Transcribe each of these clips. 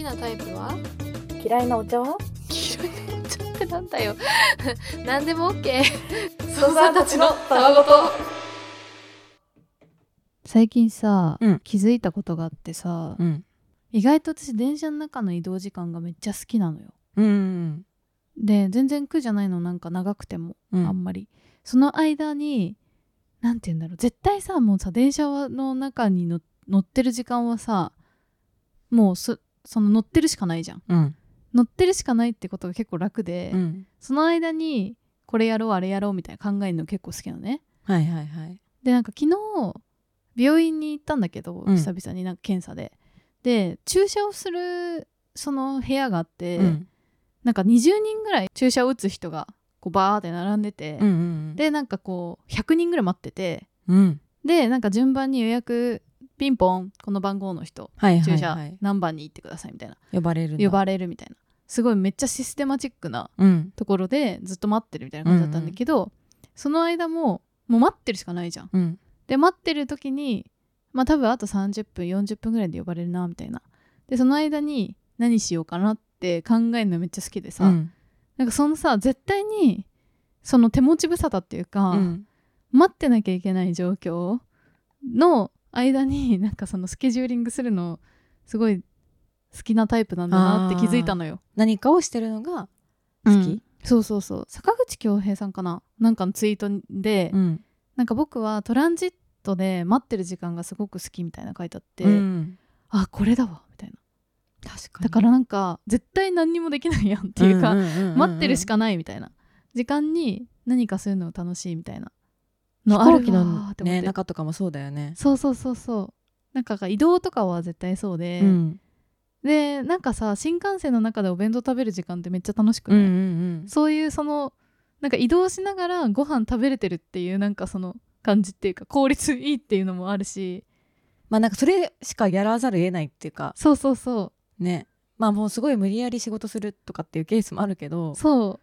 きなタイプは？嫌いなお茶は？黄色いのちょってなんだよ。何でも OK ソさんたちのたわごと。最近さ、うん。気づいたことがあってさ、うん。意外と私電車の中の移動時間がめっちゃ好きなのよ。うんで全然苦じゃないのなんか長くても、うん。あんまり。その間になんて言うんだろう。絶対さもうさ電車の中にの乗ってる時間はさもうそその乗ってるしかないじゃん。うん。乗ってるしかないってことが結構楽で、うん。その間にこれやろうあれやろうみたいな考えるの結構好きなのね。はいはいはい。でなんか昨日病院に行ったんだけど、うん。久々になんか検査で。で注射をするその部屋があって、うん。なんか20人ぐらい注射を打つ人がこうバーって並んでて、うんうんでなんかこう100人ぐらい待っててうん。でなんか順番に予約ピンポンこの番号の人はいはいはい。何番に行ってくださいみたいな、呼ばれる呼ばれるみたいな。すごいめっちゃシステマチックなうん。ところでずっと待ってるみたいな感じだったんだけど、その間ももう待ってるしかないじゃん。うん。で待ってる時にまあ多分あと30分40分ぐらいで呼ばれるなみたいな。でその間に何しようかなって考えるのめっちゃ好きでさ、うん。なんかそのさ絶対にその手持ち無沙汰っていうか、うん。待ってなきゃいけない状況の間になんかそのスケジューリングするのすごい好きなタイプなんだなって気づいたのよ。何かをしてるのが好うん。きそうそうそう。坂口恭平さんかな？なんかのツイートで、うん。なんか僕はトランジットで待ってる時間がすごく好きみたいな書いてあって、うん。あこれだわみたいな。確かに。だからなんか絶対何にもできないやんっていうか、待ってるしかないみたいな。時間に何かするのが楽しいみたいな。飛のある行機のね中とかもそうだよね。そうそうそうそう。なんか移動とかは絶対そうで、うん。でなんかさ新幹線の中でお弁当食べる時間ってめっちゃ楽しくうんうない、ん。そういうそのなんか移動しながらご飯食べれてるっていうなんかその感じっていうか効率いいっていうのもあるし。まあなんかそれしかやらざるを得ないっていうか。そうそうそう。ね。まあもうすごい無理やり仕事するとかっていうケースもあるけど。そ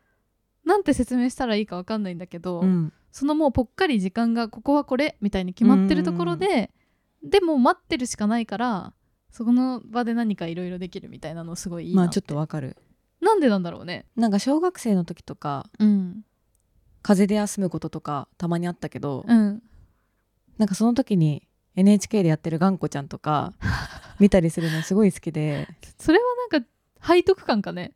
う。なんて説明したらいいかわかんないんだけど、うんそのもうぽっかり時間がここはこれみたいに決まってるところで、でも待ってるしかないからそこの場で何かいろいろできるみたいなのすごいいいなまあちょっとわかる。なんでなんだろうね。なんか小学生の時とかうん。風邪で休むこととかたまにあったけど、うん。なんかその時に NHK でやってる頑固ちゃんとか 見たりするのすごい好きで。それはなんか背徳感かね。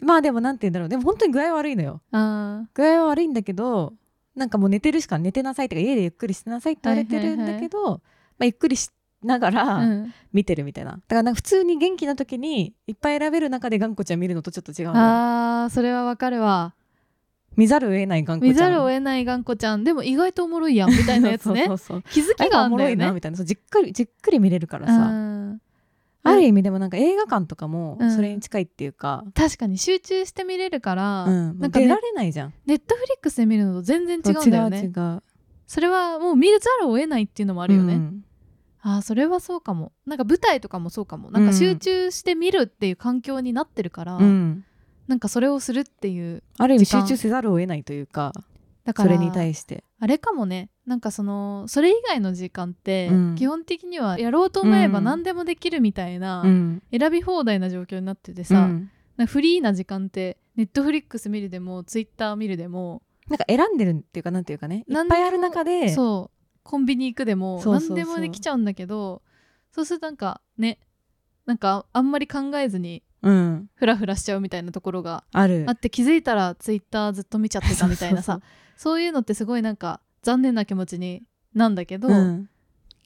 まあでもなんて言うんだろう。でも本当に具合悪いのよ。あ具合は悪いんだけどなんかもう寝てるしか寝てなさいとか家でゆっくりしてなさいって言われてるんだけど、まあ、ゆっくりしながあらうん。見てるみたいな、だからなんか普通に元気な時にいっぱい選べる中で頑固ちゃん見るのとちょっと違うあーそれはわかるわ。見ざるを得ない頑固ちゃん。見ざるを得ない頑固ちゃん。でも意外とおもろいやんみたいなやつね。そうそうそう気づきがあもろいんだよね。なみたいな。そうじっくりじっくり見れるからさ、うんある意味でもなんか映画館とかもうん。それに近いっていうか、確かに集中して見れるから、うん。なんかね出られないじゃん。ネットフリックスで見るのと全然違うんだよね。それはもう見ざるを得ないっていうのもあるよね、うん。あーそれはそうかも。なんか舞台とかもそうかも。なんか集中して見るっていう環境になってるから、うん。なんかそれをするっていうある意味集中せざるを得ないというかだからそれに対して。あれかもね。なんかそのそれ以外の時間って、うん。基本的にはやろうと思えばうん。何でもできるみたいな、うん。選び放題な状況になっててうさ、フリーな時間ってネットフリックス見るでもツイッター見るでもなんか選んでるっていうかなんていうかね。いっ何でもぱいある中でそうコンビニ行くでも何でもできちゃうんだけどそうするとなんかねなんかあんまり考えずにうん。フラフラしちゃうみたいなところがある。あって気づいたらツイッターずっと見ちゃってたみたいなさ。そういうのってすごいなんか残念な気持ちになんだけど、うん。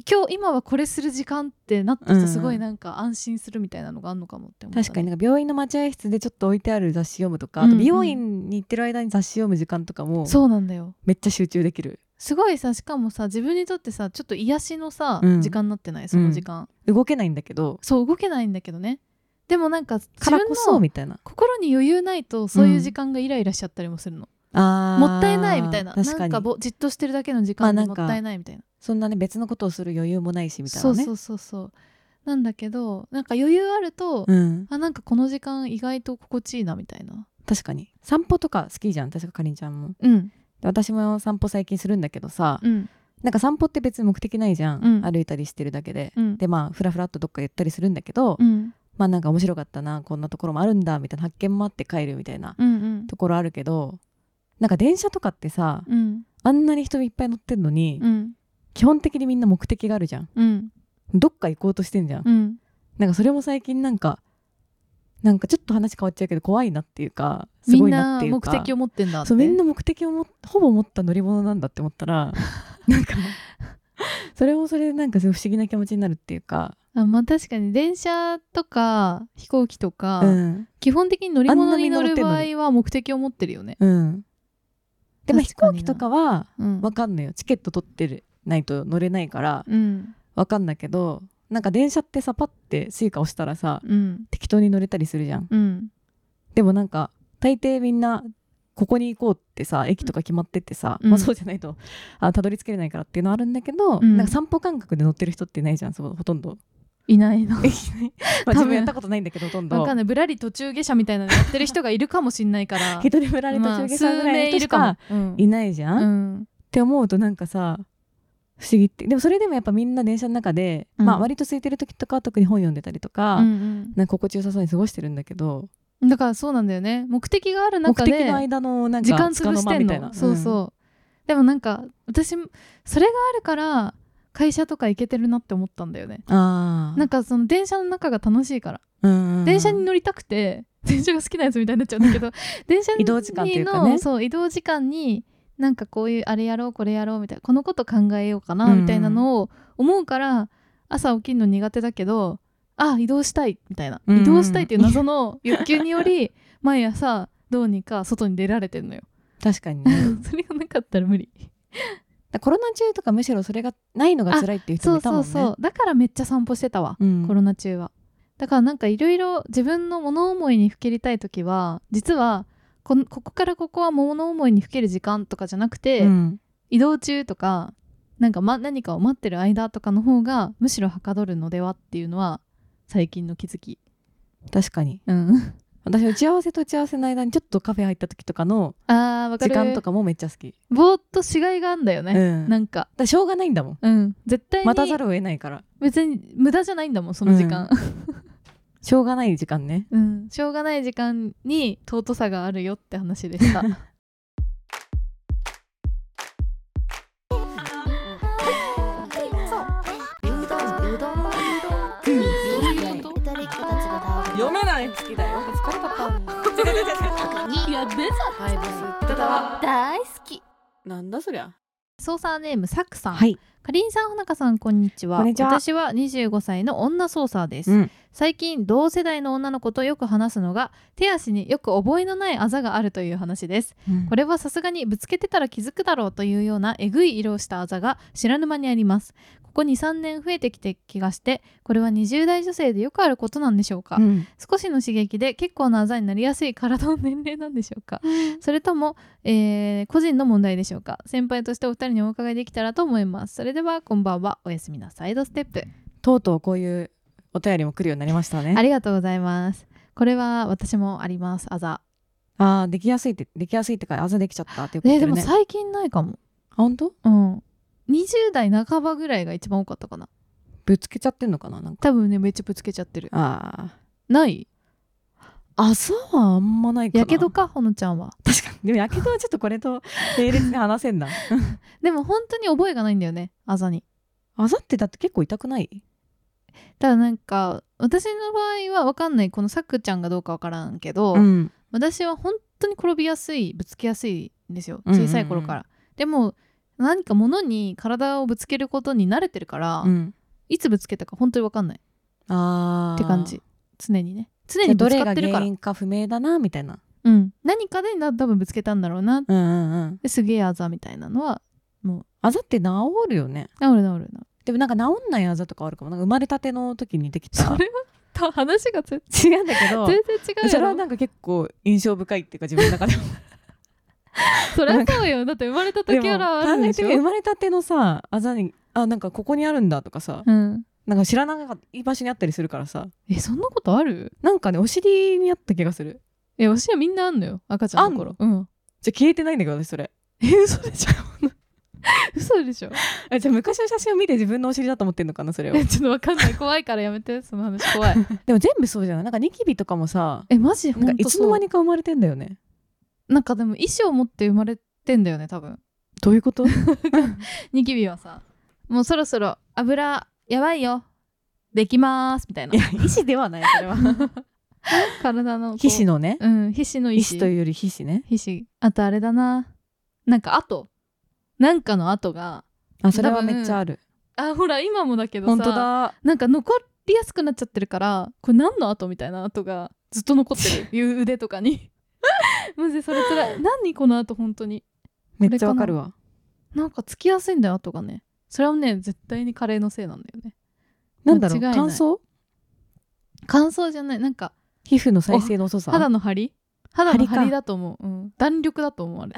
今日今はこれする時間ってなってすごいなんか安心するみたいなのがあるのかもって思った、ね、確かになんか病院の待合室でちょっと置いてある雑誌読むとか、うんうん。あと美容院に行ってる間に雑誌読む時間とかもそうなんだよ。めっちゃ集中できる。すごいさしかもさ自分にとってさちょっと癒しのさ、うん。時間になってない？その時間、動けないんだけど。そう動けないんだけどねでもなんかからこそのみたいな。心に余裕ないとそういう時間がイライラしちゃったりもするの、あー。もったいないみたいな。確かに。なんかぼじっとしてるだけの時間まあなんかでもったいないみたいな,、そんなね別のことをする余裕もないしみたいなね。そうそうそうそう。なんだけどなんか余裕あると、うん、あなんかこの時間意外と心地いいなみたいな。確かに。散歩とか好きじゃん確かかりんちゃんも。うん。で私も散歩最近するんだけどさ、うん。なんか散歩って別に目的ないじゃん、うん。歩いたりしてるだけで、うん。でまあふらふらっとどっか行ったりするんだけど、うんまあなんか面白かったなこんなところもあるんだみたいな発見もあって帰るみたいなうんうん。ところあるけどなんか電車とかってさうん。あんなに人いっぱい乗ってんのに、うん基本的にみんな目的があるじゃん。うん。どっか行こうとしてんじゃん、うん。なんかそれも最近なんかなんかちょっと話変わっちゃうけど怖いなっていうかすみんごいなな目っていうか。的を持ってんだそうみんな目的をもほぼ持った乗り物なんだって思ったら なんか それもそれでなんかすごい不思議な気持ちになるっていうか、あまあ確かに。電車とか飛行機とか、うん。基本的に乗り物に乗る場合は目的を持ってるよね。うん、でも飛行機とかはうん。わかんないよ。チケット取ってるないと乗れないからうん。わかんないけどなんか電車ってさパッて Suica 押したらさうん。適当に乗れたりするじゃん。うん。でもなんか大抵みんなここに行こうってさ駅とか決まってってさ、うん。まあそうじゃないとあたどり着けれないからっていうのはあるんだけど、うん。なんか散歩感覚で乗ってる人っていないじゃんそうほとんど。いないの。まあ自分やったことないんだけどほとんど。んない。ぶらり途中下車みたいなのやってる人がいるかもしんないから。一人ぶられ途まあ中下車ぐらいの人しかいないじゃん、うっんて思うとなんかさ不思議って。でもそれでもやっぱみんな電車の中で、うん。まあ割と空いてる時とかは特に本読んでたりとか、うんなんか心地よさそうに過ごしてるんだけどうんだからそうなんだよね。目的がある目中で的の間のなんか時間潰してん間みたいな。のそうそう、でもなんか私それがあるから会社とか行けてるなって思ったんだよね。なんかその電車の中が楽しいから。うんうんうん。電車に乗りたくて電車が好きなやつみたいになっちゃうんだけど電車に移動時間っていうかね。のそう移動時間になんかこういうあれやろうこれやろうみたいなこのこと考えようかなうんみたいなのを思うから朝起きるの苦手だけどあ移動したいみたいな。うん。移動したいっていう謎の欲求により 毎朝どうにか外に出られてんのよ。確かにね。それがなかったら無理。だコロナ中とかむしろそれがないのが辛いっていう人そうもいたもんね。そうそうだからめっちゃ散歩してたわうん。コロナ中は。だからなんかいろいろ自分の物思いにふけりたい時は実はここからここは物思いにふける時間とかじゃなくて、うん。移動中とかなんか、ま、何かを待ってる間とかの方がむしろはかどるのではっていうのは最近の気づき。確かに。うん。私打ち合わせと打ち合わせの間にちょっとカフェ入った時とかの時る。間とかもめっちゃ好き。ぼーっとしがいがあんだよね、うん。なんか。しょうがないんだもん。うん。絶対に待たざるを得ないから。別に無駄じゃないんだもんその時間、しょうがない時間ね。うん、しょうがない時間に尊さがあるよって話でした 好きだよ疲れた やべさ大好き。なんだそりゃ。操作ネームサクさん、はいかりんさんほなかさんこんにちは。こんにちは。私は25歳の女操作です、うん。最近同世代の女の子とよく話すのが手足によく覚えのないあざがあるという話です。これはさすがにぶつけてたら気づくだろうというようなえぐい色をしたあざが知らぬ間にあります。ここ23年増えてきて気がしてこれは20代女性でよくあることなんでしょうか、うん。少しの刺激で結構なあざになりやすい体の年齢なんでしょうか。それとも、えー個人の問題でしょうか。先輩としてお二人にお伺いできたらと思います。それではこんばんは。おやすみなサイドステップ、とうとうこういうお便りも来るようになりましたね。ありがとうございます。これは私もあります。あざ。あーできやすいってできやすいってかあざできちゃったっていうことえーでもね最近ないかも。あ本当？うん。20代半ばぐらいが一番多かったかな。ぶつけちゃってんのかななんか。多分ねめっちゃぶつけちゃってる。あない？ああそう。はあんまないかな。やけどかほのちゃんは。確かに。でもやけどはちょっとこれと並列で話せんな。でも本当に覚えがないんだよねあざに。あざってだって結構痛くない？ただなんか私の場合は分かんないこのさくちゃんがどうか分からんけど、ん。私は本当に転びやすいぶつけやすいんですようんうんうん。小さい頃から、でも何か物に体をぶつけることに慣れてるから、うんいつぶつけたか本当に分かんないあーって感じ常にね常にぶつどれがかってるから。原因か不明だなみたいな。うん、何かでな多分ぶつけたんだろうな。うんうんうん。ですげえあざみたいなのはあざって治るよね。治る治るなでもなんか治んないあざとかあるかも。なんか生まれたての時にできた。それはた話が全 違うんだけど然違うそれはよなんか結構印象深いっていうか自分の中でも。そりゃそうよ。だって生まれた時からあるでしょ。生まれたてのさあざにあなんかここにあるんだとかさ。うんなんか知らなかったいい場所にあったりするからさ。えそんなことある？なんかねお尻にあった気がする。えわしはみんなあんのよ赤ちゃんの頃。うん。じゃあ消えてないんだけど私それ。え嘘でしょ？嘘でしょ？あじゃあ昔の写真を見て自分のお尻だと思ってんのかなそれをえちょっとわかんない。怖いからやめて。その話怖い。でも全部そうじゃない？なんかニキビとかもさえマジ？ほなんかいつの間にか生まれてんだよね。なんかでも意思を持って生まれてんだよね多分。どういうこと？ニキビはさもうそろそろ油やばいよ。できます。みたいな。いや意思ではないそれは。体の皮脂のね。うん皮脂の意意思思というより皮脂ね。皮脂。あとあれだな。なんか跡なんかの跡があそれはめっちゃある。あほら今もだけどさ本当だ。なんか残りやすくなっちゃってるからこれ何の跡みたいな跡がずっと残ってる。いう腕とかに。マジでそれつらい。何この跡本当に。めっちゃわかるわ。な。んかつきやすいんだよ跡がねそれはね絶対にカレーのせいなんだよね。なんだろう？乾燥？乾燥じゃない。なんか皮膚の再生の遅さ？肌の張り？肌の張りだと思う、うん、弾力だと思うあれ。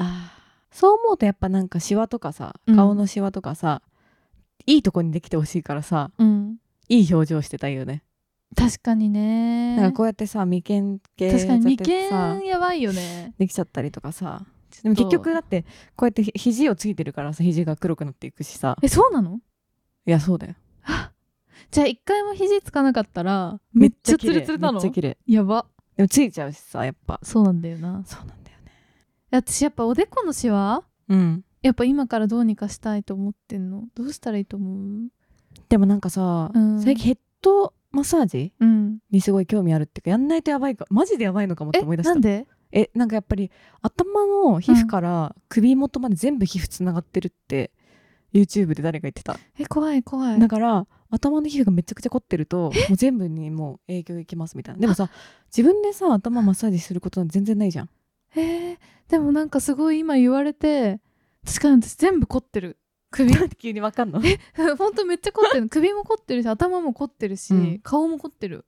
そう思うとやっぱなんかシワとかさうん。顔のシワとかさ、いいとこにできてほしいからさうん。いい表情してたいよね、確かにね。なんかこうやってさ眉間系確かに眉さ間やばいよね。できちゃったりとかさでも結局だってこうやってひ肘をついてるからさ肘が黒くなっていくしさ。えそうなの？いやそうだよ。じゃあ一回も肘つかなかったらめっちゃツ綺麗ルツルなの？めっちゃ綺麗。やば。でもついちゃうしさやっぱ。そうなんだよな。そうなんだよね。私やっぱおでこのシワ？うん。やっぱ今からどうにかしたいと思ってんの？どうしたらいいと思う？でもなんかさ、うん。最近ヘッドマッサージうん。にすごい興味あるっていうかやんないとやばいかマジでやばいのかもってえ思い出した。なんで？えなんかやっぱり頭の皮膚から首元まで全部皮膚つながってるって YouTube で誰か言ってた。え怖い怖い。だから頭の皮膚がめちゃくちゃ凝ってるともう全部にもう影響いきますみたいな。でもさ自分でさ頭マッサージすることなんて全然ないじゃん。えー、でもなんかすごい今言われて確かに私全部凝ってる。首？なんで急にわかんの？ほんとめっちゃ凝ってる。首も凝ってるし頭も凝ってるし、うん。顔も凝ってる、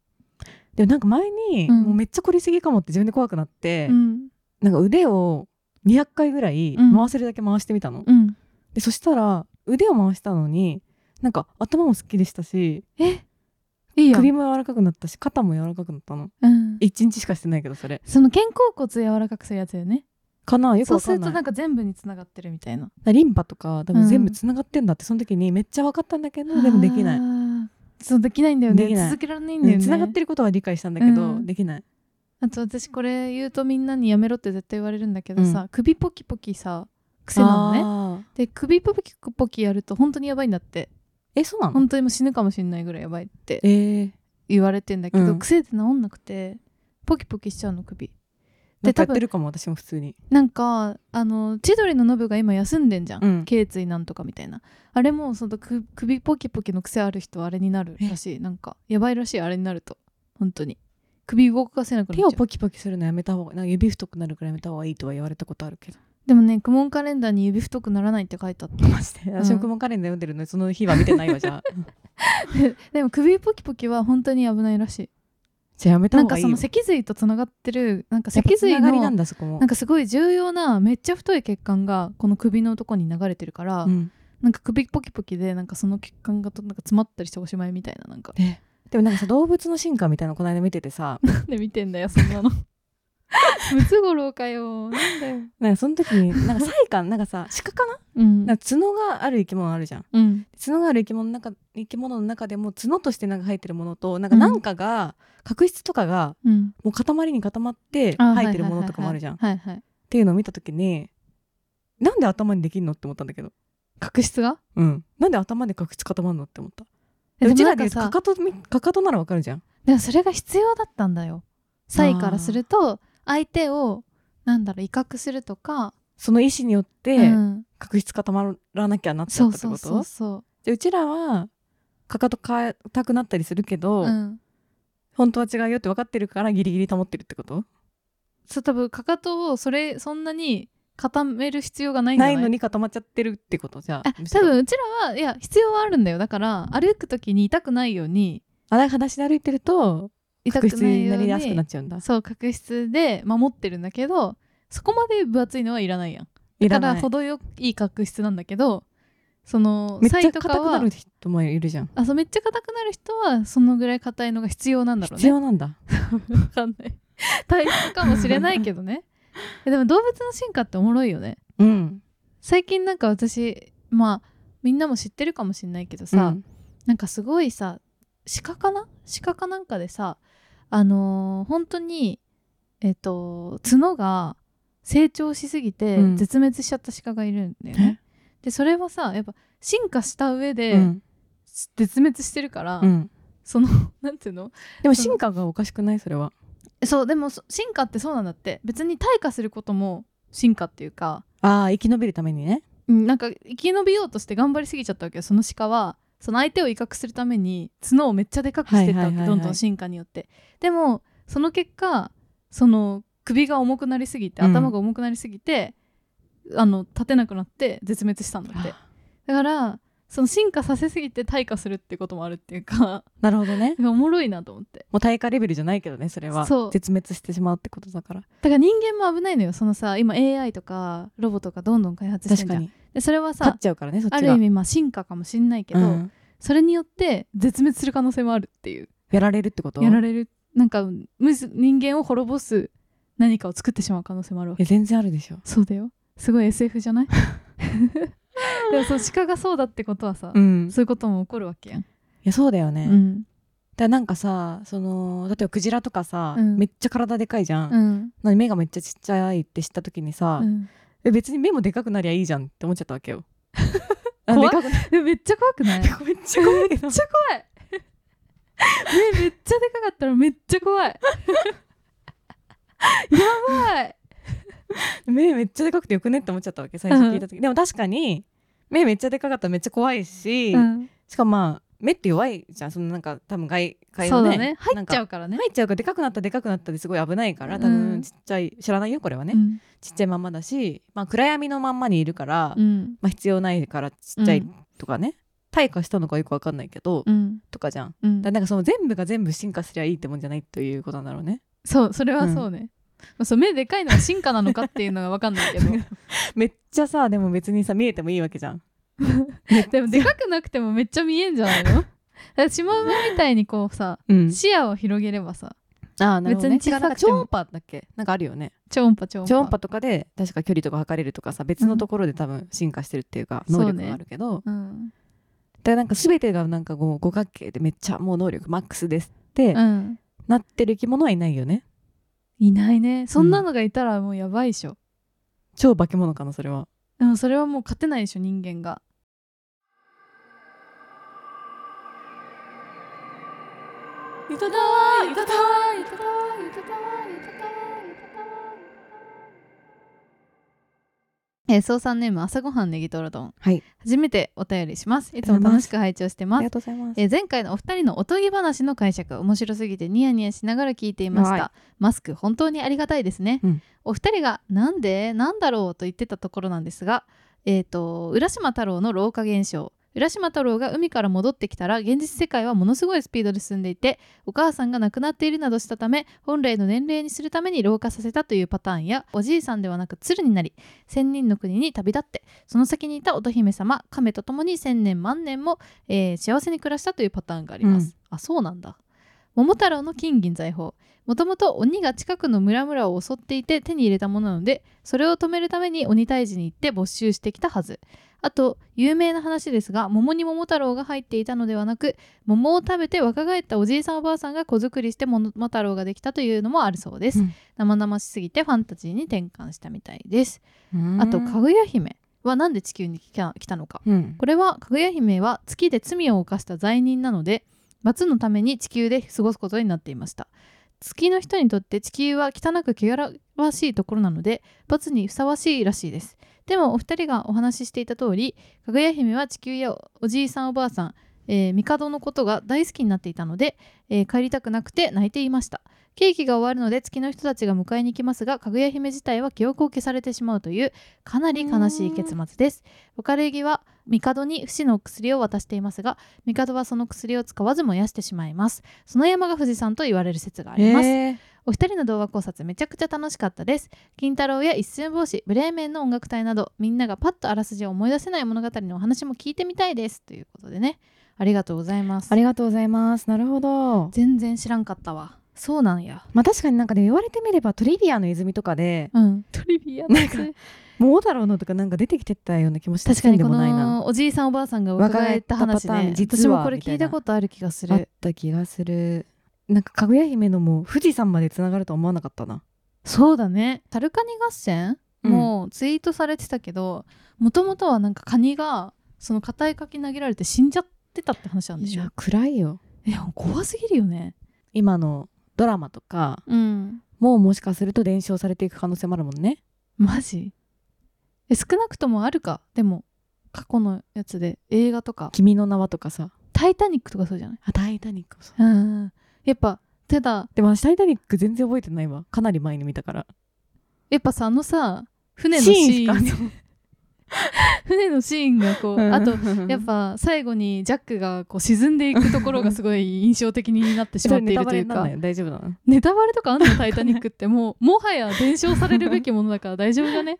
でもなんか前に、うん。もうめっちゃ凝りすぎかもって自分で怖くなって、うん。なんか腕を200回ぐらいうん。回せるだけ回してみたの、うん。でそしたら腕を回したのになんか頭もすっきりしたしえ？いい首も柔らかくなったし肩も柔らかくなったの。うん、1日しかしてないけどそれ。その肩甲骨柔らかくするやつよね。かなよくそうすわかんない。るとなんか全部につながってるみたいな。リンパとか多分全部つながってんだってその時にめっちゃ分かったんだけど、でもできないそうできないんだよね。続けられないんだよね。つながってることは理解したんだけど、うん。できない。あと私これ言うとみんなにやめろって絶対言われるんだけどさ、う首ポキポキさ癖なのね。で首ポキポキやると本当にやばいんだって。えそうなの？本当にもう死ぬかもしれないぐらいやばいってえー、言われてんだけど、うん。癖で治んなくてポキポキしちゃうの首なんかや多分ってるかも私も普通に。なんかあの千鳥のノブが今休んでんじゃん、うん。頸椎なんとかみたいな。あれもそのく首ポキポキの癖ある人はあれになるらしい。なんかやばいらしいあれになると。本当に。首動かせなくなっちゃう。手をポキポキするのやめた方がなんか指太くなるからやめた方がいいとは言われたことあるけど。でもねクモンカレンダーに指太くならないって書いてあったマジで？私も雲カレンダー読んでるのにその日は見てないわじゃあ。でも首ポキポキは本当に危ないらしいじゃあやめたなんかその脊髄とつながってるなんか脊髄のだそこも。なんかすごい重要なめっちゃ太い血管がこの首のとこに流れてるから、うん。なんか首ポキポキでなんかその血管がとなんか詰まったりしておしまいみたいななんか。ねでもなんかさ動物の進化みたいなのこの間見ててさ。なんで見てんだよそんなの ムツゴロウかよ。なんだよ。なんかその時になんかサイカンなんかさ鹿かな？うん。なんか角がある生き物あるじゃん。うん。角がある生き物の中生き物の中でも角としてなんか生えてるものとなんかなんかが、角質とかがうん。もう塊に固まってあ生えてるものとかもあるじゃん、っはいはい。はいていうのを見た時になんで頭にできんのって思ったんだけど。角質が？うん。なんで頭で角質固まるのって思った？えうちらでかかかとみかかとならわかるじゃん。でもそれが必要だったんだよ。サイからすると相手をなんだろう威嚇するとか、その意思によってうん。角質固まらなきゃなっちゃったってこと、そうそうそでうちらはかかと変えたくなったりするけど、う、うん、本当は違うよって分かってるからギリギリ保ってるってこと？そう多分かかとをそれそんなに固める必要がないんじゃなないいのに固まっちゃってるってこと？じゃあ多分うちらはいや必要はあるんだよ。だから歩く時に痛くないように。あら裸足で歩いてると痛く角質ないようになりやすくなっにちゃうんだ。そう角質で守ってるんだけどそこまで分厚いのはいらないやん。だから程よいい角質なんだけどそのめっちゃ硬くなる人もいるじゃん。あそうめっちゃ硬くなる人はそのぐらい硬いのが必要なんだろう必ね要なんだ。わかんない。体質かもしれないけどね。えでも動物の進化っておもろいよね。うん。最近なんか私まあみんなも知ってるかもしんないけどさ、うん。なんかすごいさ鹿かな？鹿かなんかでさあのー本当にえっ、と角が成長しすぎてうん。絶滅しちゃった鹿がいるんだよね。でそれはさやっぱ進化した上で、うん。絶滅してるから、うん。その なんていうの？でも進化がおかしくない？それは。そうでもそ進化ってそうなんだって。別に退化することも進化っていうか、ああ生き延びるためにね。うん、なんか生き延びようとして頑張りすぎちゃったわけよその鹿はその相手を威嚇するために角をめっちゃでかくしてったわけ、はいはいはいはいどんどん進化によって。でもその結果その首が重くなりすぎてうん。頭が重くなりすぎて、あの立てなくなって絶滅したんだって。だからその進化させすぎて退化するってこともあるっていうかなるほどね。おもろいなと思って。もう対価レベルじゃないけどねそれは。そう。絶滅してしまうってことだから。だから人間も危ないのよ。そのさ今 AI とかロボとかどんどん開発してんじゃん。確かにでそれはさ勝っちゃうからねそっちが。ある意味まあ進化かもしんないけど、うん。それによって絶滅する可能性もあるっていう。やられるってこと？やられる。なんかむず人間を滅ぼす何かを作ってしまう可能性もあるわけ。いや全然あるでしょ。そうだよ。すごい SF じゃない？でもそう鹿がそうだってことはさ、うん。そういうことも起こるわけやん、いやそうだよね、だかうんらなんかさその例えばクジラとかさ、うん。めっちゃ体でかいじゃん、うん。目がめっちゃちっちゃいって知った時にさ、うん。え別に目もでかくなりゃいいじゃんって思っちゃったわけよ。怖いあでかくなでもめっちゃ怖くない？めっちゃ怖いめっちゃ怖い？目めっちゃでかかったらめっちゃ怖い。やばい。目めっちゃでかくてよくねって思っちゃったわけ最初聞いた時、でも確かに目めっちゃでかかったらめっちゃ怖いし、うん。しかもまあ目って弱いじゃん。そのなんか多分外界そうのね。だね入っちゃううからね。入っちゃうからでかくなったらでかくなったですごい危ないから多うん。分ちっちゃい、知らないよこれはね、うん。ちっちゃいまんまだし、まあ、暗闇のまんまにいるから、うん。まあ、必要ないからちっちゃいとかね、退化したのかよくわかんないけど、うん。とかじゃん。うん。だからなんかその全部が全部進化すりゃいいってもんじゃないということなんだろうね。そうそれはそうね、まあそう目でかいのが進化なのかっていうのが分かんないけど。めっちゃさでも別にさ見えてもいいわけじゃん。でもでかくなくてもめっちゃ見えんじゃないの？シマウマみたいにこうさうん。視野を広げればさああなるほど、ね、別に小さく超音波だっけ？なんかあるよね。超音波超音波超音波とかで確か距離とか測れるとかさ別のところで多分進化してるっていうか、うん能力があるけど、うん、だなんか全てがなんかこう五角形でめっちゃもう能力マックスですってうん、なってる生き物はいないよね。いないね。そんなのがいたらもうやばいでしょ、超化け物かなそれは。でもそれはもう勝てないでしょ人間がいただいただいただえー、総さんネーム朝ごはんネギトロ丼はい初めてお便りしますいつも楽しく拝聴してますありがとうございますえー前回のお二人のおとぎ話の解釈面白すぎてニヤニヤしながら聞いていました、はいマスク本当にありがたいですね、うんお二人がなんでなんだろうと言ってたところなんですがえっ、と浦島太郎の老化現象浦島太郎が海から戻ってきたら現実世界はものすごいスピードで進んでいてお母さんが亡くなっているなどしたため本来の年齢にするために老化させたというパターンやおじいさんではなく鶴になり千人の国に旅立ってその先にいた乙姫様亀と共に千年万年も、えー幸せに暮らしたというパターンがあります、あそうなんだ。桃太郎の金銀財宝。もともと鬼が近くの村々を襲っていて手に入れたものなのでそれを止めるために鬼退治に行って没収してきたはずあと有名な話ですが桃に桃太郎が入っていたのではなく桃を食べて若返ったおじいさんおばあさんが子作りして桃太郎ができたというのもあるそうです、うん。生々しすぎてファンタジーに転換したみたいです。うん。あとかぐや姫はなんで地球に来た来たのか。うん。これはかぐや姫は月で罪を犯した罪人なので罰のために地球で過ごすことになっていました。月の人にとって地球は汚く汚らわしいところなので罰にふさわしいらしいですでもお二人がお話ししていた通りかぐや姫は地球やおじいさんおばあさん、えー帝のことが大好きになっていたので、えー帰りたくなくて泣いていました。ケーキが終わるので月の人たちが迎えに来ますがかぐや姫自体は記憶を消されてしまうというかなり悲しい結末です。別れ際帝に不死の薬を渡していますが帝はその薬を使わず燃やしてしまいます。その山が富士山と言われる説があります、えー。お二人の童話考察めちゃくちゃ楽しかったです。金太郎や一寸法師ブレーメンの音楽隊などみんながパッとあらすじを思い出せない物語のお話も聞いてみたいです。ということでね。ありがとうございます。ありがとうございます。なるほど。全然知らんかったわ。そうなんや。まあ確かになんかで言われてみればトリビアの泉とかでうん。トリビアなんか桃太郎のとかなんか出てきてたような気もして確かにこのおじいさんおばあさんが若返った話ね。実は私もこれ聞いたことある気がすあっるた気がするなんかかぐや姫のも富士山までつながるとは思わなかったな。そうだね。タルカニ合戦？うん。もツイートされてたけどもともとはなんかカニがその硬い柿投げられて死んじゃってたって話なんでしょ？いや暗いよ。いや怖すぎるよね。今のドラマとかうん。もうもしかすると伝承されていく可能性もあるもんね。マジ？え少なくともあるか。でも過去のやつで映画とか。君の名はとかさ「タイタニック」とかそうじゃない？あタイタニックもさうんやっぱただでも私タイタニック全然覚えてないわ。かなり前に見たから。やっぱさあのさ船のシーンシーン 船のシーンがこうあとやっぱ最後にジャックがこう沈んでいくところがすごい印象的になってしまっているというか。大丈夫なの？ネタバレとかあんの？タイタニックってもうもはや伝承されるべきものだから大丈夫だね？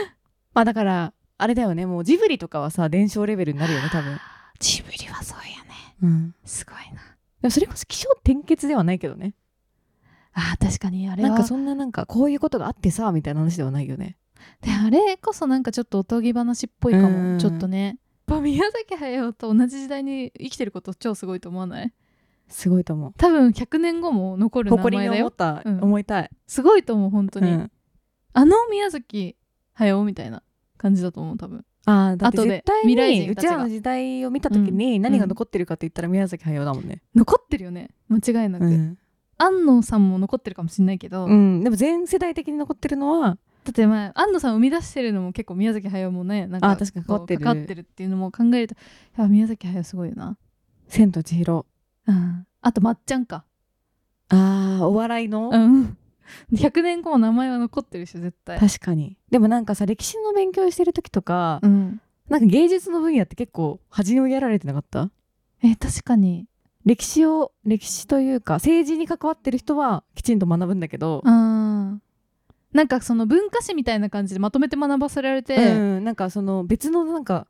まあだからあれだよね。もうジブリとかはさ伝承レベルになるよね多分。ジブリはそうやね。うん。すごいなでもそれこそ起承転結ではないけどね。あー確かにあれは。なんかそんななんかこういうことがあってさみたいな話ではないよね。であれこそなんかちょっとおとぎ話っぽいかうん。もちょっとね。やっぱ宮崎駿と同じ時代に生きてること超すごいと思わない？すごいと思う。多分100年後も残る名誇りに前だよ思った、うん。思いたい。すごいと思う本当に、うん。あの宮崎駿みたいな感じだと思う多分ああだって後で絶対未来に人たちが。うちらの時代を見た時に何が残ってるかって言ったら宮崎駿だもんね。残ってるよね。間違いなく、うん、安野さんも残ってるかもしれないけど、うん、でも全世代的に残ってるのはだってまあ安野さんを生み出してるのも結構宮崎駿もねなんかあ確かに関わってる。こう関わってるっていうのも考えるとやっぱ宮崎駿すごいよな、「千と千尋。うん、あとまっちゃんか」ああお笑いの、うん 100年後も名前は残ってるでしょ絶対。確かに。でもなんかさ歴史の勉強してる時とか、うん。なんか芸術の分野って結構恥をやられてなかった？え確かに。歴史を歴史というか政治に関わってる人はきちんと学ぶんだけど、うん。なんかその文化史みたいな感じでまとめて学ばせられて、うん、なんかその別のなんか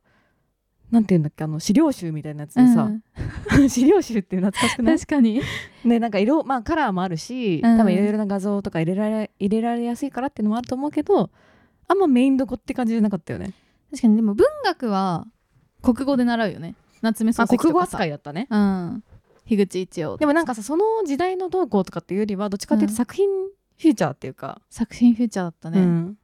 なんていうんだっけあの資料集みたいなやつでさ、資料集って懐かしくない？確かに。ねなんか色まあカラーもあるし、うん。多分いろいろな画像とか入れられ入れられやすいからっていうのもあると思うけどあんまメインどこって感じじゃなかったよね。確かに。でも文学は国語で習うよね。夏目漱石とかさ。扱いだったね。うん。樋口一葉でもなんかさその時代のどうこうとかっていうよりはどっちかっていううんと作品フューチャーっていうか、作品フューチャーだったね、うん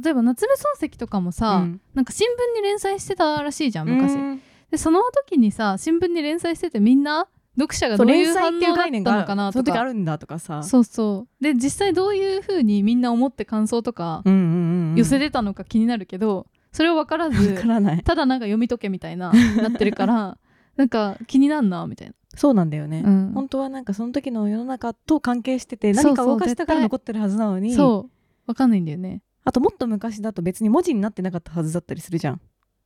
例えば夏目漱石とかもさ、うん。なんか新聞に連載してたらしいじゃん昔、うん。でその時にさ新聞に連載しててみんな読者がどういう連載っていう反応だった概念がのかなとかるんだとかさ。そうそう。で実際どういう風にみんな思って感想とか寄せてたのか気になるけど、それは分からずわからない。ただなんか読み解けみたいななってるから なんか気になんなみたいそうなんだよね、な、うん。本当はなんかその時の世の中と関係してて何か動かしたから残ってるはずなのに。そう。分かんないんだよねあともっと昔だと別に文字になってなかったはずだったりするじゃん。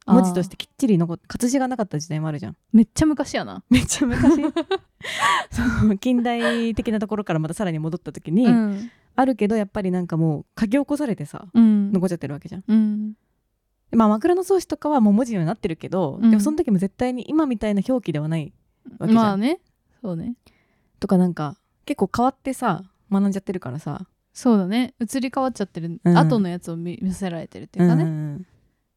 文字としてきっちり残活字がなかった時代もあるじゃん。めっちゃ昔やな、めっちゃ昔。そう近代的なところからまたさらに戻った時に、うん。あるけどやっぱりなんかもう書き起こされてさうん。残っちゃってるわけじゃん。うん。でまあ枕草子とかはもう文字にはなってるけど、うん。でもその時も絶対に今みたいな表記ではないわけじゃん、まあね。そうね。とかなんか結構変わってさ学んじゃってるからさそうだね。移り変わっちゃってる、うん。後のやつを見見せられてるっていうかね、ん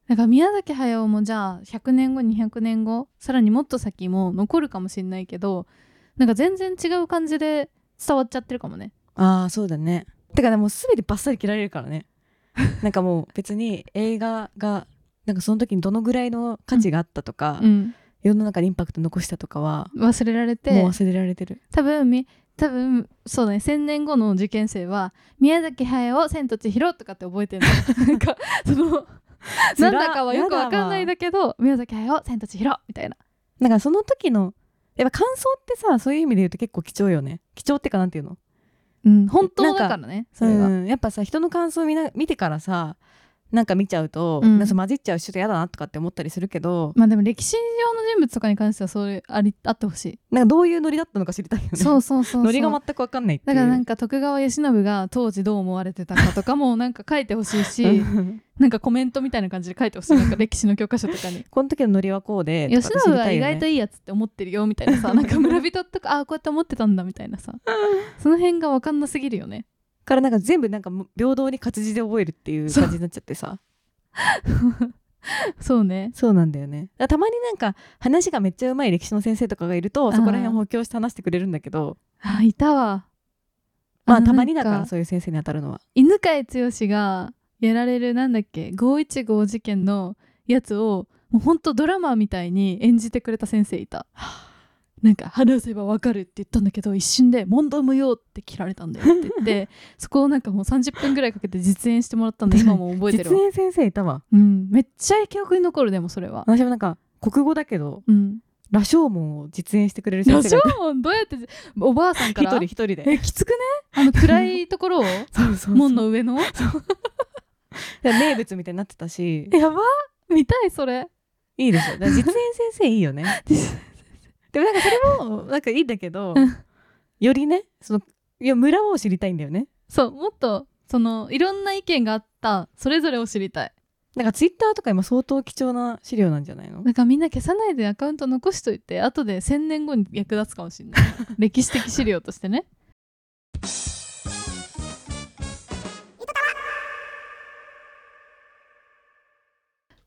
だから宮崎駿もじゃあ100年後200年後さらにもっと先も残るかもしれないけどなんか全然違う感じで伝わっちゃってるかもね。ああそうだね。てかでも全てバッサリ切られるからね。なんかもう別に映画がなんかその時にどのぐらいの価値があったとか、うん世の中にインパクト残したとかは忘れられてもう忘れられてる。多分み多分そうだね。1000年後の受験生は宮崎駿千と千尋とかって覚えてるの。なんかそのなんだかはよくわ。かんないんだけど宮崎駿千と千尋みたいな。だからその時のやっぱ感想ってさそういう意味で言うと結構貴重よね。貴重ってかなんていうの？うん本当だからねそれは、うん、やっぱさ人の感想を見な見てからさなんか見ちゃうと、うん。なんか混じっちゃうしちょっと嫌だなとかって思ったりするけどまあでも歴史上の人物とかに関してはそれありあってほしい。なんかどういうノリだったのか知りたいよね。そうそうそうノリが全く分かんないっていう。だからなんか徳川慶喜が当時どう思われてたかとかも なんか書いてほしいしうん なんかコメントみたいな感じで書いてほしい。なんか歴史の教科書とかに。この時のノリはこうで慶喜とかって知りたはい意外といいやつって思ってるよみたいなさ。なんか村人とかあこうやって思ってたんだみたいなさ。その辺が分かんなすぎるよねからなんか全部なんか平等に活字で覚えるっていう感じになっちゃってさ。そうね。そうなんだよね。たまになんか話がめっちゃうまい歴史の先生とかがいるとそこら辺を補強して話してくれるんだけど。あいたわ。まあのたまにだからそういう先生に当たるのは。犬飼剛がやられるなんだっけ？515事件のやつをもうほんとドラマみたいに演じてくれた先生いたなんか話せばわかるって言ったんだけど一瞬で問答無用って切られたんだよって言って そこをなんかもう30分ぐらいかけて実演してもらったんで 今も覚えてるわ、実演先生いたわ。うん、めっちゃ記憶に残るでもそれは。私もなんか国語だけどうん。羅生門を実演してくれる先生がいてオどうやっておばあさんから？一人一人で。えきつくね？あの暗いところを？門の上の？で名物みたいになってたし。やば見たいそれ。いいですよ。だから実演先生いいよねでもなんかそれもなんかいいんだけどうん。よりねそのいや村を知りたいんだよね。そうもっとそのいろんな意見があったそれぞれを知りたい。なんかツイッターとか今相当貴重な資料なんじゃないの？だからみんな消さないでアカウント残しといて後で1000年後に役立つかもしれない。歴史的資料としてね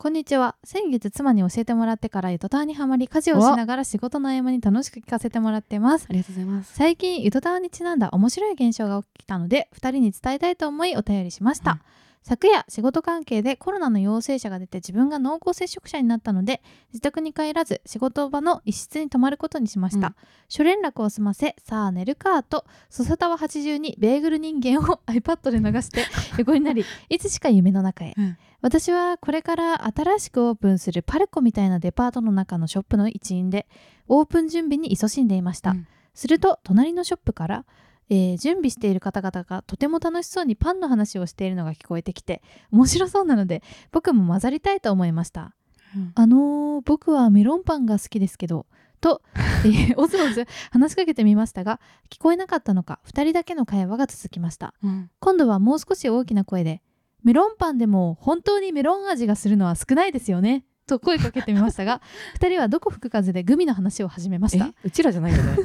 こんにちは。先月妻に教えてもらってからゆとたわにはまり家事をしながら仕事の合間に楽しく聞かせてもらってます。ありがとうございます。最近ゆとたわにちなんだ面白い現象が起きたので2人に伝えたいと思いお便りしました、うん昨夜仕事関係でコロナの陽性者が出て自分が濃厚接触者になったので自宅に帰らず仕事場の一室に泊まることにしました、うん。諸連絡を済ませさあ寝るかとそさたわ80にベーグル人間を iPad で流して 横になりいつしか夢の中へ、うん。私はこれから新しくオープンするパルコみたいなデパートの中のショップの一員でオープン準備に勤しんでいました、うん。すると隣のショップから、えー準備している方々がとても楽しそうにパンの話をしているのが聞こえてきて面白そうなので僕も混ざりたいと思いました。うん。あのー僕はメロンパンが好きですけどと、えー、おずおず話しかけてみましたが聞こえなかったのか2人だけの会話が続きました。うん。今度はもう少し大きな声でメロンパンでも本当にメロン味がするのは少ないですよねと声かけてみましたが 2人はどこ吹く風でグミの話を始めました。えうちらじゃないよね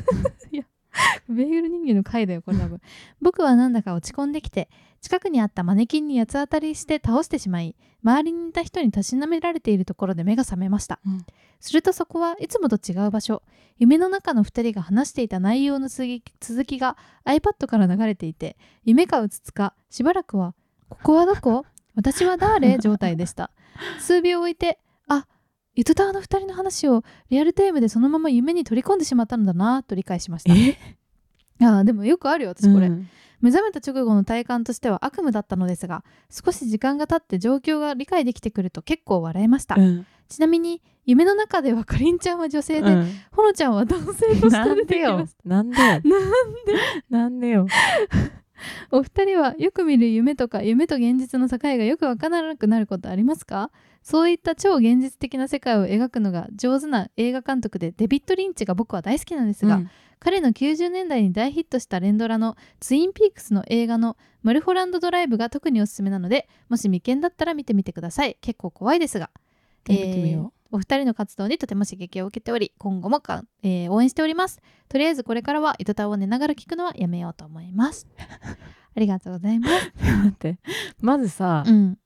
ベーグル人間の回だよこれ多分。僕はなんだか落ち込んできて近くにあったマネキンに八つ当たりして倒してしまい周りにいた人にたしなめられているところで目が覚めました、うん。するとそこはいつもと違う場所。夢の中の2人が話していた内容の続き続きが iPad から流れていて夢かうつつかしばらくは「ここはどこ？私は誰?」状態でした。数秒置いてあゆとたわの2人の話をリアルタイムでそのまま夢に取り込んでしまったのだなと理解しました。え？あーでもよくあるよ私これ、うん。目覚めた直後の体感としては悪夢だったのですが少し時間が経って状況が理解できてくると結構笑えました、うん。ちなみに夢の中ではかりんちゃんは女性で、うん。ほのちゃんは男性として出てなんでよ。きますなんで？なんで？なんでよ。お二人はよく見る夢とか夢と現実の境がよくわからなくなることありますか？そういった超現実的な世界を描くのが上手な映画監督でデビッド・リンチが僕は大好きなんですが、うん。彼の90年代に大ヒットした連ドラのツインピークスの映画のマルホランドドライブが特におすすめなのでもし未見だったら見てみてください。結構怖いですが、見てみよお二人の活動にとても刺激を受けており今後もか、えー応援しております。とりあえずこれからは糸タを寝ながら聞くのはやめようと思います。ありがとうございます。待って。まずさ、うん。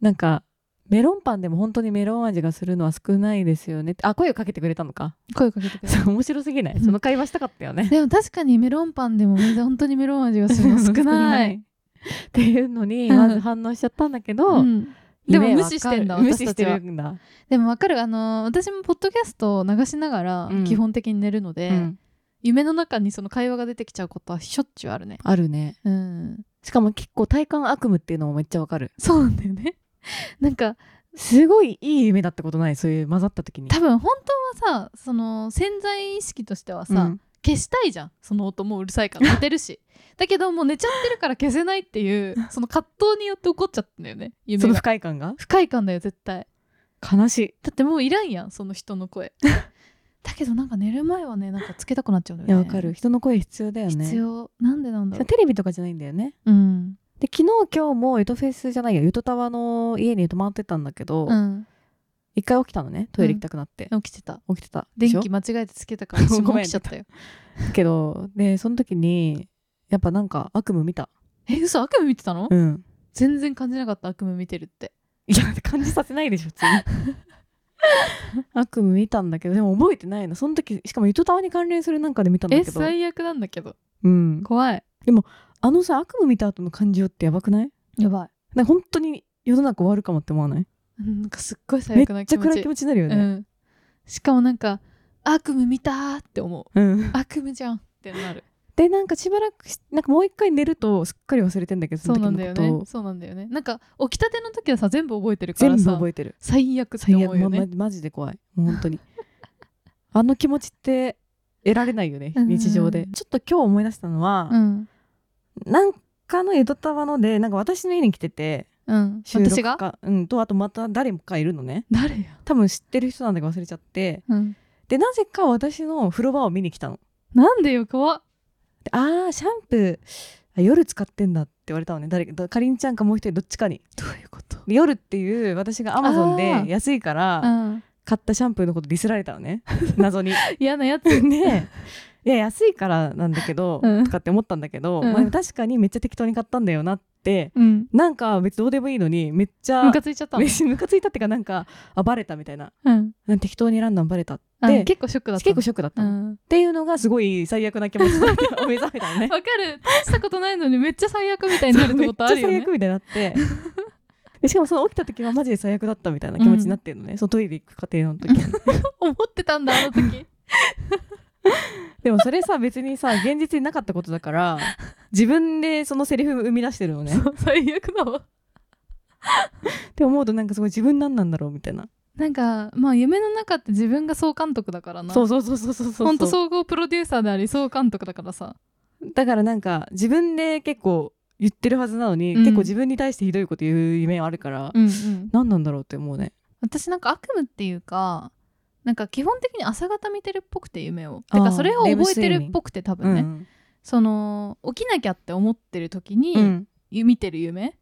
なんかメロンパンでも本当にメロン味がするのは少ないですよね。あ声をかけてくれたのか。声かけてくれそう面白すぎない、うん。その会話したかったよね。でも確かにメロンパンでも本当にメロン味がするの少ない、っていうのにうん。まず反応しちゃったんだけど、うん。でも無視してんだ無視してるんだ、でもわかるあのー私もポッドキャストを流しながらうん。基本的に寝るので、うん。夢の中にその会話が出てきちゃうことはしょっちゅうあるね。あるね。うん。しかも結構体感悪夢っていうのもめっちゃわかる。そうなんだよね なんかすごいいい夢だったことない？そういう混ざった時に。多分本当はさその潜在意識としてはさ、うん。消したいじゃん。その音もうるさいから。寝てるし。だけどもう寝ちゃってるから消せないっていう その葛藤によって起こっちゃったんだよね夢そのが不快感が？不快感だよ絶対。悲しい。だってもういらんやんその人の声。だけどなんか寝る前はねなんかつけたくなっちゃうんだよね。いやわかる。人の声必要だよね。必要。なんでなんだろう。テレビとかじゃないんだよね。うんで昨日今日もゆとフェスじゃないやゆとタワの家に泊まってたんだけど、うん。一回起きたのねトイレ行きたくなって、起きてた。起きてた。電気間違えてつけたから 私も起きちゃったよ。けどでその時にやっぱなんか悪夢見た。え嘘悪夢見てたの、うん。全然感じなかった悪夢見てるって。いや感じさせないでしょ普通に。悪夢見たんだけどでも覚えてないの。その時しかも糸タワに関連するなんかで見たんだえけど。最悪なんだけど。うん。怖いあのさ悪夢見た後の感情ってやばくない？やばい。なんか本当に世の中終わるかもって思わない？なんかすっごい最めっ悪な気持ち。ちゃ暗い気持ちになるよね。うん、しかもなんか悪夢見たーって思う。うん、悪夢じゃんってなる。でなんかしばらくしなんかもう一回寝るとすっかり忘れてんだけどそうなんだよね。そうなんだよね。なんか起きたての時はさ全部覚えてるから全部さ覚えてる。最悪って最悪、ま思うよね。まマジで怖い。もう本当に。あの気持ちって得られないよねうん。日常で。ちょっと今日思い出したのは、うんなんかの江戸タワのでなんか私の家に来ててうん。私が？かうん。とあとまた誰かいるのね。誰よ、多分知ってる人なんだけど忘れちゃって。うん、でなぜか私の風呂場を見に来たの。なんでよ怖っ。であーシャンプーあ夜使ってんだって言われたのね。誰かかりんちゃんかもう一人どっちかに。どういうこと？で夜っていう私がアマゾンあでー。安いからうん。買ったシャンプーのことディスられたのね。謎に。嫌なやつ。ねいや安いからなんだけど、うん。とかって思ったんだけど、うん。まあ確かにめっちゃ適当に買ったんだよなってうん。なんか別にどうでもいいのにめっちゃムカついちゃった。ムカついたっていうかなんかあバレたみたいな。うん。なん適当に選んだのバレたっあて結構ショックだった。結構ショックだった。の、っうん。ていうのがすごい最悪な気持ちになって 目覚めたのね。わかる。大したことないのにめっちゃ最悪みたいになるってことあるよね。めっちゃ最悪みたいになって。でしかもその起きた時はマジで最悪だったみたいな気持ちになってるのね、そのトイレ行く過程の時。に思ってたんだあの時 でもそれさ別にさ現実になかったことだから自分でそのセリフ生み出してるのね。そう最悪だわ。って思うとなんかすごい自分なんなんだろうみたいな。なんかまあ夢の中って自分が総監督だからな。そうそうそうそうそうそうほんと総合プロデューサーであり総監督だからさ。だからなんか自分で結構言ってるはずなのに、うん。結構自分に対してひどいこと言う夢あるから、うんうん。何なんだろうって思うね。私なんか悪夢っていうかなんか基本的に朝方見てるっぽくて夢を。てかそれを覚えてるっぽくて多う分ね、んその起きなきゃって思ってる時に、うん。見てる夢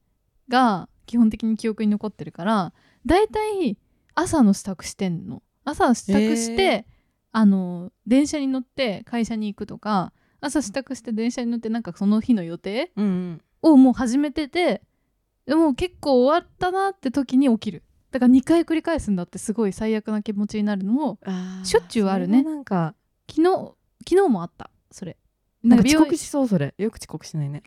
が基本的に記憶に残ってるからだいたい朝の支度してんの。朝支度して、へあの電車に乗って会社に行くとか朝支度して電車に乗ってなんかその日の予定をもう始めててでも結構終わったなって時に起きるだから2回繰り返すんだってすごい最悪な気持ちになるのもしょっちゅうあるね。なんか昨日昨日もあったそれ。なんか遅刻しそうそれ。よく遅刻しないね。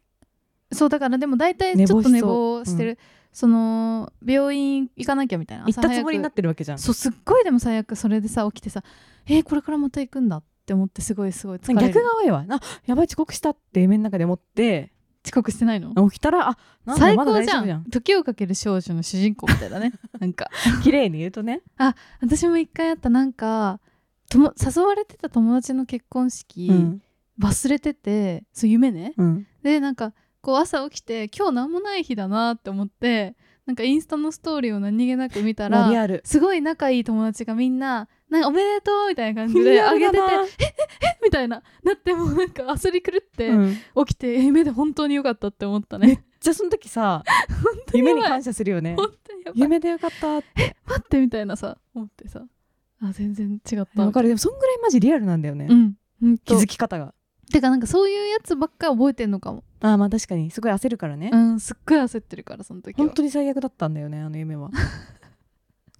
そうだからでも大体ちょっと寝坊してる。そ,、の病院行かなきゃみたいな行ったつもりになっってるわけじゃん。そうすっごいでも最悪それでさ起きてさえーこれからまた行くんだって思ってすごいすごい疲れる。逆が多いわ。あやばい遅刻したって夢の中で思って遅刻してないの？起きたら？あなんだまだ最高じゃ大丈夫じゃん。ん時をかける少女の主人公みたいだね。なんか。綺麗に言うとね、私も一回あったなんかとも誘われてた友達の結婚式、うん。忘れててそう夢ね。うん、でなんかこう朝起きて今日何もない日だなって思ってなんかインスタのストーリーを何気なく見たらリアル。すごい仲いい友達がみんな「なんかおめでとう」みたいな感じで リあげててアルだな「みたいななってもうなんか焦り狂ってうん。起きて、え夢で本当によかったって思ったね。じゃあその時さ夢に感謝するよね。本当に夢でよかったって。待ってみたいなさ思ってさ。あ全然違った。わかる。でもそんぐらいマジリアルなんだよね、うん。気とづき方が。てかなんかそういうやつばっか覚えてんのかも。あーまあ確かに。すごい焦るからね、うんすっごい焦ってるからその時は。本当に最悪だったんだよねあの夢は。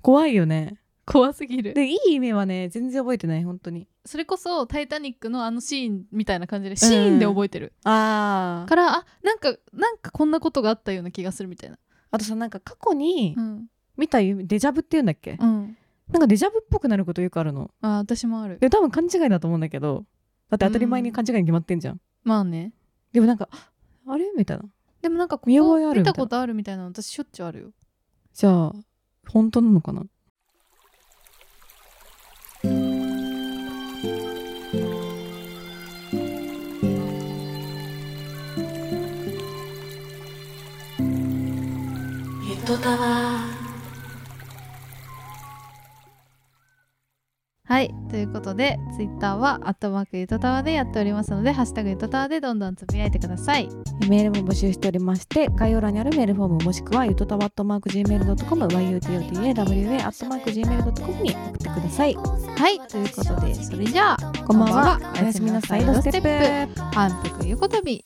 怖いよね怖すぎる。でいい夢はね全然覚えてない本当に。それこそ「タイタニック」のあのシーンみたいな感じでシーンで覚えてる、ああからあなんかなんかこんなことがあったような気がするみたいな。あとさなんか過去にうん、見た夢デジャブっていうんだっけ、うん、なんかデジャブっぽくなることよくあるの。あ私もある。で多分勘違いだと思うんだけどだって当たり前に勘違いに決まってんじゃん、まあね。でもなんかあれ？みたいな。でもなんかここ見たことあるみたいなの私しょっちゅうあるよ。じゃあ本当なのかな？ゆとたわはいということでツイッターは「アットマークゆとたわ」でやっておりますので「ハッシュタグゆとたわ」でどんどんつぶやいてください。メールも募集しておりまして概要欄にあるメールフォームもしくはゆとたわっとマーク Gmail.com yutotawa アットマーク Gmail.com に送ってください。はいということでそれじゃあこんばんは。おやすみなさい。ドステップ。反復横跳び